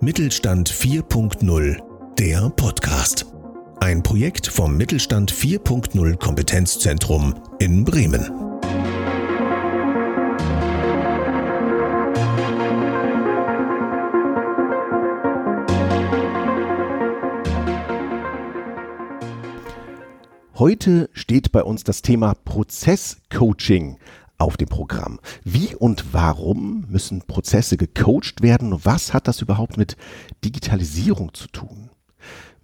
Mittelstand 4.0, der Podcast. Ein Projekt vom Mittelstand 4.0 Kompetenzzentrum in Bremen. Heute steht bei uns das Thema Prozesscoaching auf dem Programm. Wie und warum müssen Prozesse gecoacht werden was hat das überhaupt mit Digitalisierung zu tun?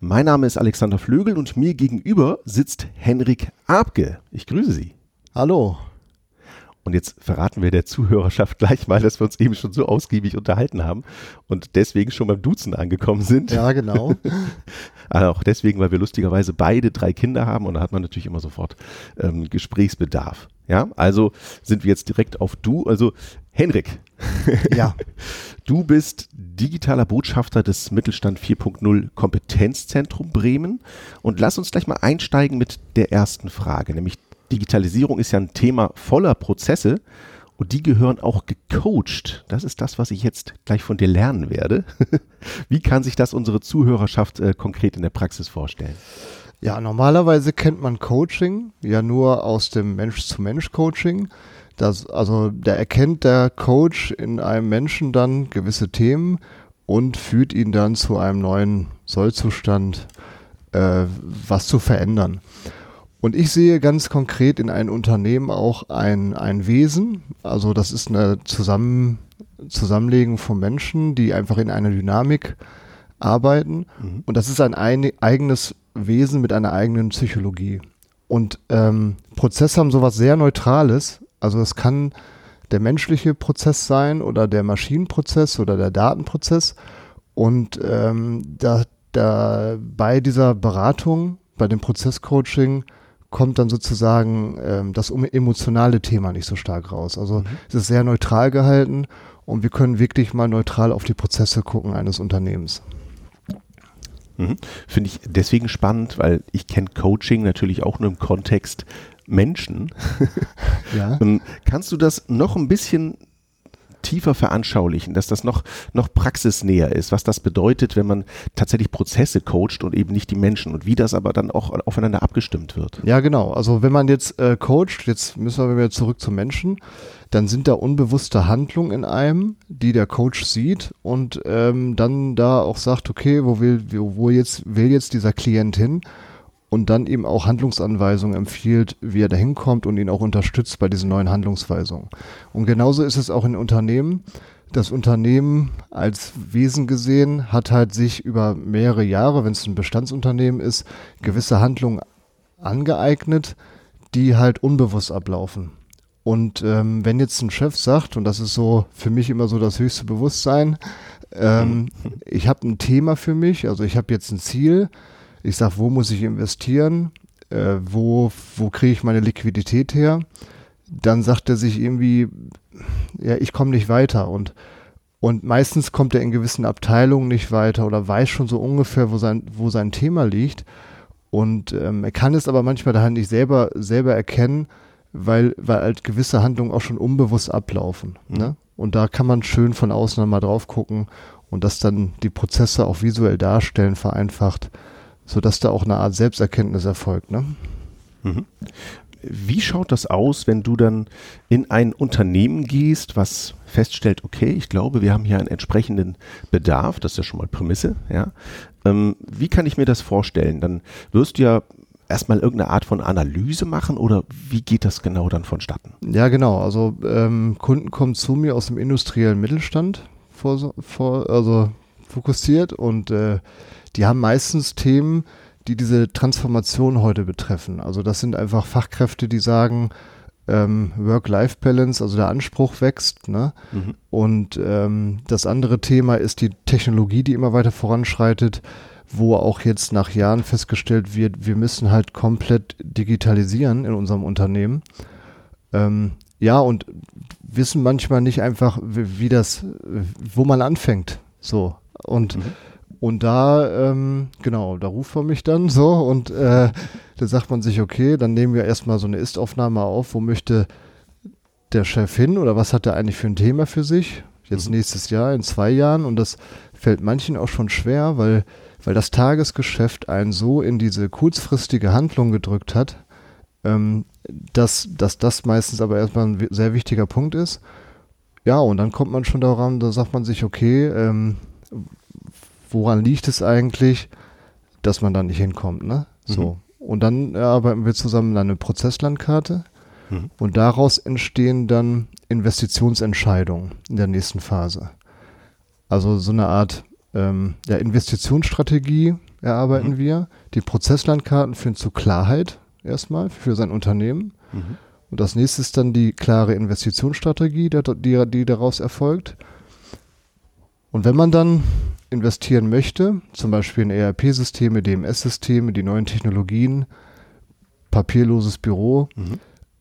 Mein Name ist Alexander Flögel und mir gegenüber sitzt Henrik Abke. Ich grüße Sie. Hallo. Und jetzt verraten wir der Zuhörerschaft gleich mal, dass wir uns eben schon so ausgiebig unterhalten haben und deswegen schon beim Duzen angekommen sind. Ja, genau. also auch deswegen, weil wir lustigerweise beide drei Kinder haben und da hat man natürlich immer sofort ähm, Gesprächsbedarf. Ja, also sind wir jetzt direkt auf du. Also Henrik. Ja. Du bist digitaler Botschafter des Mittelstand 4.0 Kompetenzzentrum Bremen und lass uns gleich mal einsteigen mit der ersten Frage, nämlich Digitalisierung ist ja ein Thema voller Prozesse und die gehören auch gecoacht. Das ist das, was ich jetzt gleich von dir lernen werde. Wie kann sich das unsere Zuhörerschaft äh, konkret in der Praxis vorstellen? Ja, normalerweise kennt man Coaching ja nur aus dem Mensch-zu-Mensch-Coaching. Das, also da erkennt der Coach in einem Menschen dann gewisse Themen und führt ihn dann zu einem neuen Sollzustand, äh, was zu verändern. Und ich sehe ganz konkret in einem Unternehmen auch ein, ein Wesen. Also das ist eine Zusammen, Zusammenlegung von Menschen, die einfach in einer Dynamik arbeiten. Mhm. Und das ist ein, ein eigenes Wesen mit einer eigenen Psychologie. Und ähm, Prozesse haben sowas sehr Neutrales. Also es kann der menschliche Prozess sein oder der Maschinenprozess oder der Datenprozess. Und ähm, da, da bei dieser Beratung, bei dem Prozesscoaching, kommt dann sozusagen ähm, das emotionale Thema nicht so stark raus. Also mhm. es ist sehr neutral gehalten und wir können wirklich mal neutral auf die Prozesse gucken eines Unternehmens. Mhm. Finde ich deswegen spannend, weil ich kenne Coaching natürlich auch nur im Kontext Menschen. Ja. Ähm, kannst du das noch ein bisschen tiefer veranschaulichen, dass das noch, noch praxisnäher ist, was das bedeutet, wenn man tatsächlich Prozesse coacht und eben nicht die Menschen und wie das aber dann auch aufeinander abgestimmt wird. Ja, genau. Also wenn man jetzt äh, coacht, jetzt müssen wir wieder zurück zum Menschen, dann sind da unbewusste Handlungen in einem, die der Coach sieht und ähm, dann da auch sagt, okay, wo will, wo jetzt will jetzt dieser Klient hin? Und dann eben auch Handlungsanweisungen empfiehlt, wie er da hinkommt und ihn auch unterstützt bei diesen neuen Handlungsweisungen. Und genauso ist es auch in Unternehmen. Das Unternehmen als Wesen gesehen hat halt sich über mehrere Jahre, wenn es ein Bestandsunternehmen ist, gewisse Handlungen angeeignet, die halt unbewusst ablaufen. Und ähm, wenn jetzt ein Chef sagt, und das ist so für mich immer so das höchste Bewusstsein, ähm, ich habe ein Thema für mich, also ich habe jetzt ein Ziel, ich sage, wo muss ich investieren? Äh, wo wo kriege ich meine Liquidität her? Dann sagt er sich irgendwie, ja, ich komme nicht weiter und und meistens kommt er in gewissen Abteilungen nicht weiter oder weiß schon so ungefähr, wo sein, wo sein Thema liegt. Und ähm, er kann es aber manchmal daher nicht selber, selber erkennen, weil, weil halt gewisse Handlungen auch schon unbewusst ablaufen. Mhm. Ne? Und da kann man schön von außen mal drauf gucken und das dann die Prozesse auch visuell darstellen, vereinfacht sodass da auch eine Art Selbsterkenntnis erfolgt. Ne? Mhm. Wie schaut das aus, wenn du dann in ein Unternehmen gehst, was feststellt, okay, ich glaube, wir haben hier einen entsprechenden Bedarf, das ist ja schon mal Prämisse, ja. Ähm, wie kann ich mir das vorstellen? Dann wirst du ja erstmal irgendeine Art von Analyse machen oder wie geht das genau dann vonstatten? Ja, genau. Also ähm, Kunden kommen zu mir aus dem industriellen Mittelstand vor, vor, also fokussiert und äh, die haben meistens Themen, die diese Transformation heute betreffen. Also das sind einfach Fachkräfte, die sagen, ähm, Work-Life-Balance, also der Anspruch wächst. Ne? Mhm. Und ähm, das andere Thema ist die Technologie, die immer weiter voranschreitet, wo auch jetzt nach Jahren festgestellt wird, wir müssen halt komplett digitalisieren in unserem Unternehmen. Ähm, ja, und wissen manchmal nicht einfach, wie, wie, das, wo man anfängt. So. Und mhm. Und da, ähm, genau, da ruft man mich dann so und äh, da sagt man sich, okay, dann nehmen wir erstmal so eine Ist-Aufnahme auf, wo möchte der Chef hin oder was hat er eigentlich für ein Thema für sich, jetzt mhm. nächstes Jahr, in zwei Jahren und das fällt manchen auch schon schwer, weil, weil das Tagesgeschäft einen so in diese kurzfristige Handlung gedrückt hat, ähm, dass, dass das meistens aber erstmal ein sehr wichtiger Punkt ist. Ja, und dann kommt man schon daran, da sagt man sich, okay, ähm, woran liegt es eigentlich, dass man da nicht hinkommt, ne? So. Mhm. Und dann erarbeiten wir zusammen eine Prozesslandkarte mhm. und daraus entstehen dann Investitionsentscheidungen in der nächsten Phase. Also so eine Art ähm, ja, Investitionsstrategie erarbeiten mhm. wir. Die Prozesslandkarten führen zu Klarheit erstmal für sein Unternehmen. Mhm. Und das nächste ist dann die klare Investitionsstrategie, die, die daraus erfolgt. Und wenn man dann investieren möchte, zum Beispiel in ERP-Systeme, DMS-Systeme, die neuen Technologien, papierloses Büro, mhm.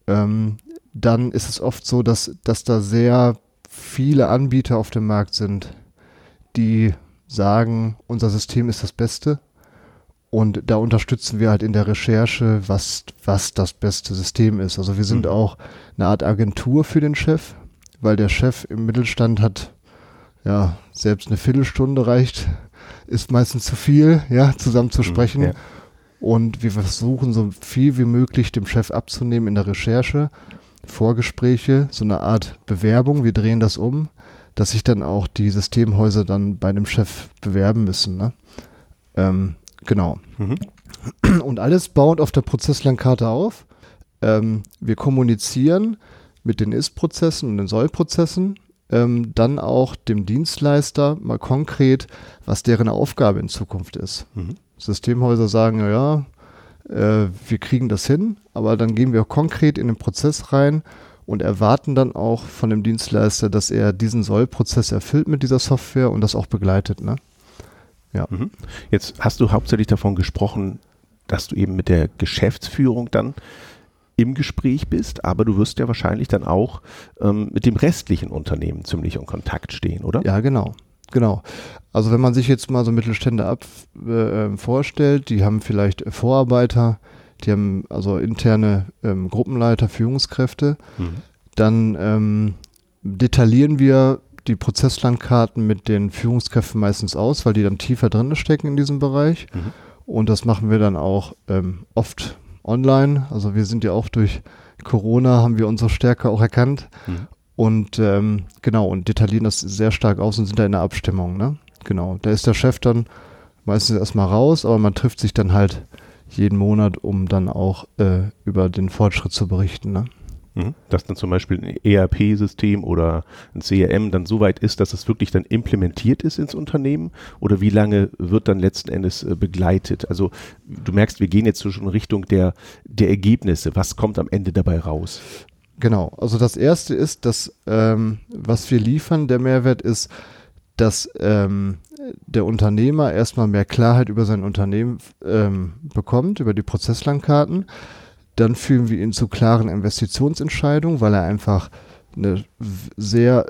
ähm, dann ist es oft so, dass, dass da sehr viele Anbieter auf dem Markt sind, die sagen, unser System ist das Beste. Und da unterstützen wir halt in der Recherche, was, was das beste System ist. Also wir sind mhm. auch eine Art Agentur für den Chef, weil der Chef im Mittelstand hat, ja, selbst eine Viertelstunde reicht, ist meistens zu viel, ja, zusammen zu mhm, sprechen. Ja. Und wir versuchen so viel wie möglich dem Chef abzunehmen in der Recherche, Vorgespräche, so eine Art Bewerbung. Wir drehen das um, dass sich dann auch die Systemhäuser dann bei dem Chef bewerben müssen. Ne? Ähm, genau. Mhm. Und alles baut auf der Prozesslandkarte auf. Ähm, wir kommunizieren mit den Ist-Prozessen und den Soll-Prozessen ähm, dann auch dem Dienstleister mal konkret, was deren Aufgabe in Zukunft ist. Mhm. Systemhäuser sagen, ja, äh, wir kriegen das hin, aber dann gehen wir konkret in den Prozess rein und erwarten dann auch von dem Dienstleister, dass er diesen Sollprozess erfüllt mit dieser Software und das auch begleitet. Ne? Ja. Mhm. Jetzt hast du hauptsächlich davon gesprochen, dass du eben mit der Geschäftsführung dann im Gespräch bist, aber du wirst ja wahrscheinlich dann auch ähm, mit dem restlichen Unternehmen ziemlich in Kontakt stehen, oder? Ja, genau. Genau. Also wenn man sich jetzt mal so Mittelstände ab äh, ähm, vorstellt, die haben vielleicht Vorarbeiter, die haben also interne ähm, Gruppenleiter, Führungskräfte, mhm. dann ähm, detaillieren wir die Prozesslandkarten mit den Führungskräften meistens aus, weil die dann tiefer drin stecken in diesem Bereich. Mhm. Und das machen wir dann auch ähm, oft online. Also wir sind ja auch durch Corona, haben wir unsere Stärke auch erkannt. Mhm. Und ähm, genau, und detaillieren das sehr stark aus und sind da in der Abstimmung. Ne? Genau, da ist der Chef dann meistens erstmal raus, aber man trifft sich dann halt jeden Monat, um dann auch äh, über den Fortschritt zu berichten. Ne? Mhm. Dass dann zum Beispiel ein ERP-System oder ein CRM dann so weit ist, dass es wirklich dann implementiert ist ins Unternehmen? Oder wie lange wird dann letzten Endes äh, begleitet? Also du merkst, wir gehen jetzt so schon in Richtung der, der Ergebnisse. Was kommt am Ende dabei raus? Genau, also das erste ist, dass ähm, was wir liefern, der Mehrwert ist, dass ähm, der Unternehmer erstmal mehr Klarheit über sein Unternehmen ähm, bekommt, über die Prozesslandkarten. Dann führen wir ihn zu klaren Investitionsentscheidungen, weil er einfach eine sehr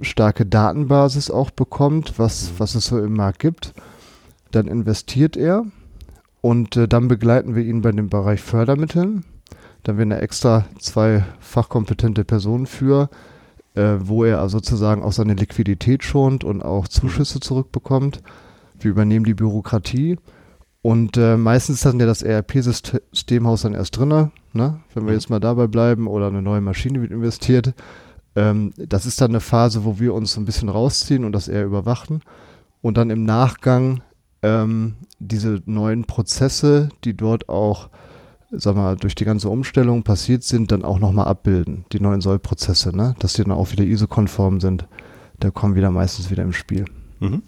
starke Datenbasis auch bekommt, was, mhm. was es so im Markt gibt. Dann investiert er und äh, dann begleiten wir ihn bei dem Bereich Fördermitteln. Da haben wir eine extra zwei fachkompetente Personen für, äh, wo er also sozusagen auch seine Liquidität schont und auch Zuschüsse zurückbekommt. Wir übernehmen die Bürokratie und äh, meistens ist dann ja das ERP-Systemhaus dann erst drin, ne? wenn wir mhm. jetzt mal dabei bleiben oder eine neue Maschine wird investiert. Ähm, das ist dann eine Phase, wo wir uns ein bisschen rausziehen und das eher überwachen und dann im Nachgang ähm, diese neuen Prozesse, die dort auch sag mal, durch die ganze Umstellung passiert sind, dann auch nochmal abbilden, die neuen Sollprozesse, ne? dass die dann auch wieder ISO-konform sind. Da kommen wieder meistens wieder im Spiel. Mhm.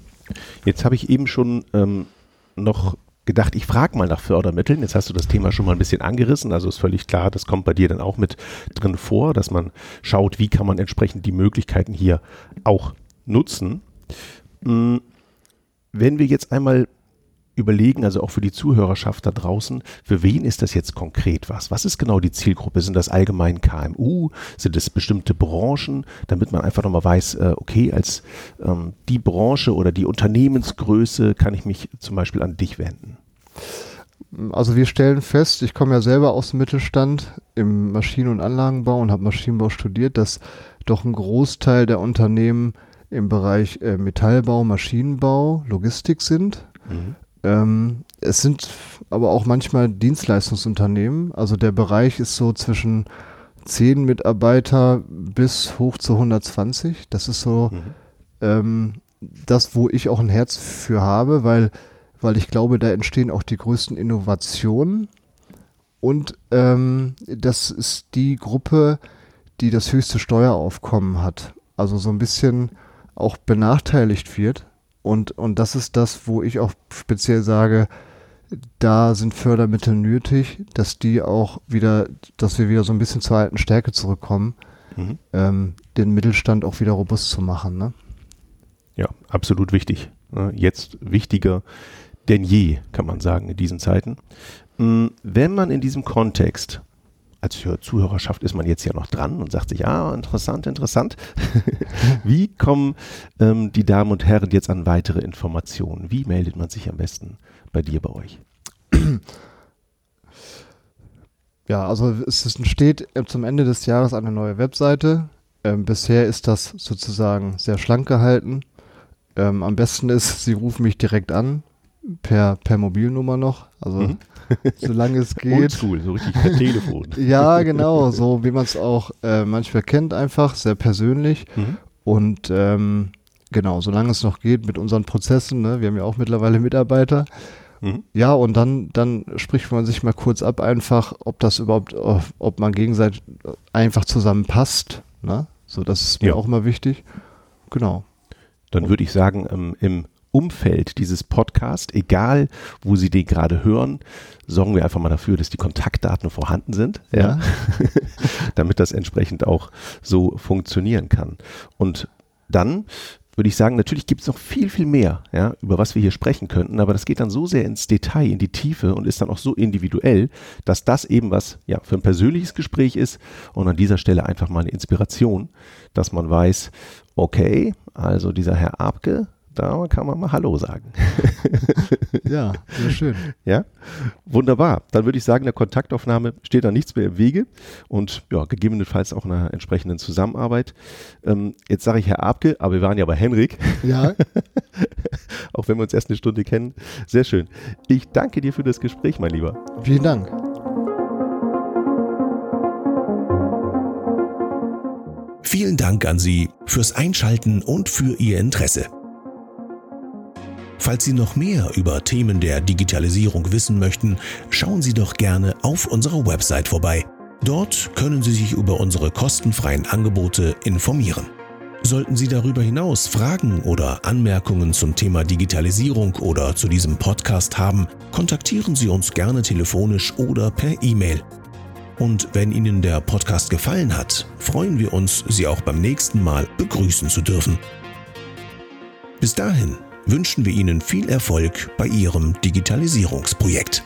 Jetzt habe ich eben schon ähm, noch gedacht, ich frage mal nach Fördermitteln. Jetzt hast du das Thema schon mal ein bisschen angerissen. Also ist völlig klar, das kommt bei dir dann auch mit drin vor, dass man schaut, wie kann man entsprechend die Möglichkeiten hier auch nutzen. Hm, wenn wir jetzt einmal überlegen, also auch für die Zuhörerschaft da draußen, für wen ist das jetzt konkret was? Was ist genau die Zielgruppe? Sind das allgemein KMU? Sind es bestimmte Branchen? Damit man einfach nochmal weiß, äh, okay, als ähm, die Branche oder die Unternehmensgröße kann ich mich zum Beispiel an dich wenden. Also wir stellen fest, ich komme ja selber aus dem Mittelstand im Maschinen- und Anlagenbau und habe Maschinenbau studiert, dass doch ein Großteil der Unternehmen im Bereich äh, Metallbau, Maschinenbau, Logistik sind. Mhm. Ähm, es sind aber auch manchmal Dienstleistungsunternehmen. Also der Bereich ist so zwischen 10 Mitarbeiter bis hoch zu 120. Das ist so mhm. ähm, das, wo ich auch ein Herz für habe, weil, weil ich glaube, da entstehen auch die größten Innovationen. Und ähm, das ist die Gruppe, die das höchste Steueraufkommen hat. Also so ein bisschen auch benachteiligt wird. Und, und das ist das, wo ich auch speziell sage, da sind Fördermittel nötig, dass die auch wieder, dass wir wieder so ein bisschen zur alten Stärke zurückkommen, mhm. ähm, den Mittelstand auch wieder robust zu machen. Ne? Ja, absolut wichtig. Jetzt wichtiger denn je, kann man sagen, in diesen Zeiten. Hm, wenn man in diesem Kontext als Zuhörerschaft ist man jetzt ja noch dran und sagt sich, ah, interessant, interessant. Wie kommen ähm, die Damen und Herren jetzt an weitere Informationen? Wie meldet man sich am besten bei dir, bei euch? Ja, also es entsteht zum Ende des Jahres eine neue Webseite. Ähm, bisher ist das sozusagen sehr schlank gehalten. Ähm, am besten ist, Sie rufen mich direkt an, per, per Mobilnummer noch. Also mhm. solange es geht. Oldschool, so richtig per Telefon. ja, genau, so wie man es auch äh, manchmal kennt, einfach sehr persönlich. Mhm. Und ähm, genau, solange es noch geht mit unseren Prozessen, ne, wir haben ja auch mittlerweile Mitarbeiter. Mhm. Ja, und dann, dann spricht man sich mal kurz ab, einfach, ob das überhaupt, ob man gegenseitig einfach zusammenpasst. Ne? So, das ist mir ja. auch immer wichtig. Genau. Dann würde ich sagen, ähm, im Umfeld dieses Podcasts, egal wo Sie den gerade hören, sorgen wir einfach mal dafür, dass die Kontaktdaten vorhanden sind, ja, ja. damit das entsprechend auch so funktionieren kann. Und dann würde ich sagen, natürlich gibt es noch viel, viel mehr, ja, über was wir hier sprechen könnten, aber das geht dann so sehr ins Detail, in die Tiefe und ist dann auch so individuell, dass das eben was ja, für ein persönliches Gespräch ist und an dieser Stelle einfach mal eine Inspiration, dass man weiß, okay, also dieser Herr Abke, da kann man mal Hallo sagen. ja, sehr schön. Ja, wunderbar. Dann würde ich sagen, der Kontaktaufnahme steht da nichts mehr im Wege und ja, gegebenenfalls auch einer entsprechenden Zusammenarbeit. Ähm, jetzt sage ich Herr Abke, aber wir waren ja bei Henrik. Ja. auch wenn wir uns erst eine Stunde kennen. Sehr schön. Ich danke dir für das Gespräch, mein Lieber. Vielen Dank. Vielen Dank an Sie fürs Einschalten und für Ihr Interesse. Falls Sie noch mehr über Themen der Digitalisierung wissen möchten, schauen Sie doch gerne auf unserer Website vorbei. Dort können Sie sich über unsere kostenfreien Angebote informieren. Sollten Sie darüber hinaus Fragen oder Anmerkungen zum Thema Digitalisierung oder zu diesem Podcast haben, kontaktieren Sie uns gerne telefonisch oder per E-Mail. Und wenn Ihnen der Podcast gefallen hat, freuen wir uns, Sie auch beim nächsten Mal begrüßen zu dürfen. Bis dahin wünschen wir Ihnen viel Erfolg bei Ihrem Digitalisierungsprojekt.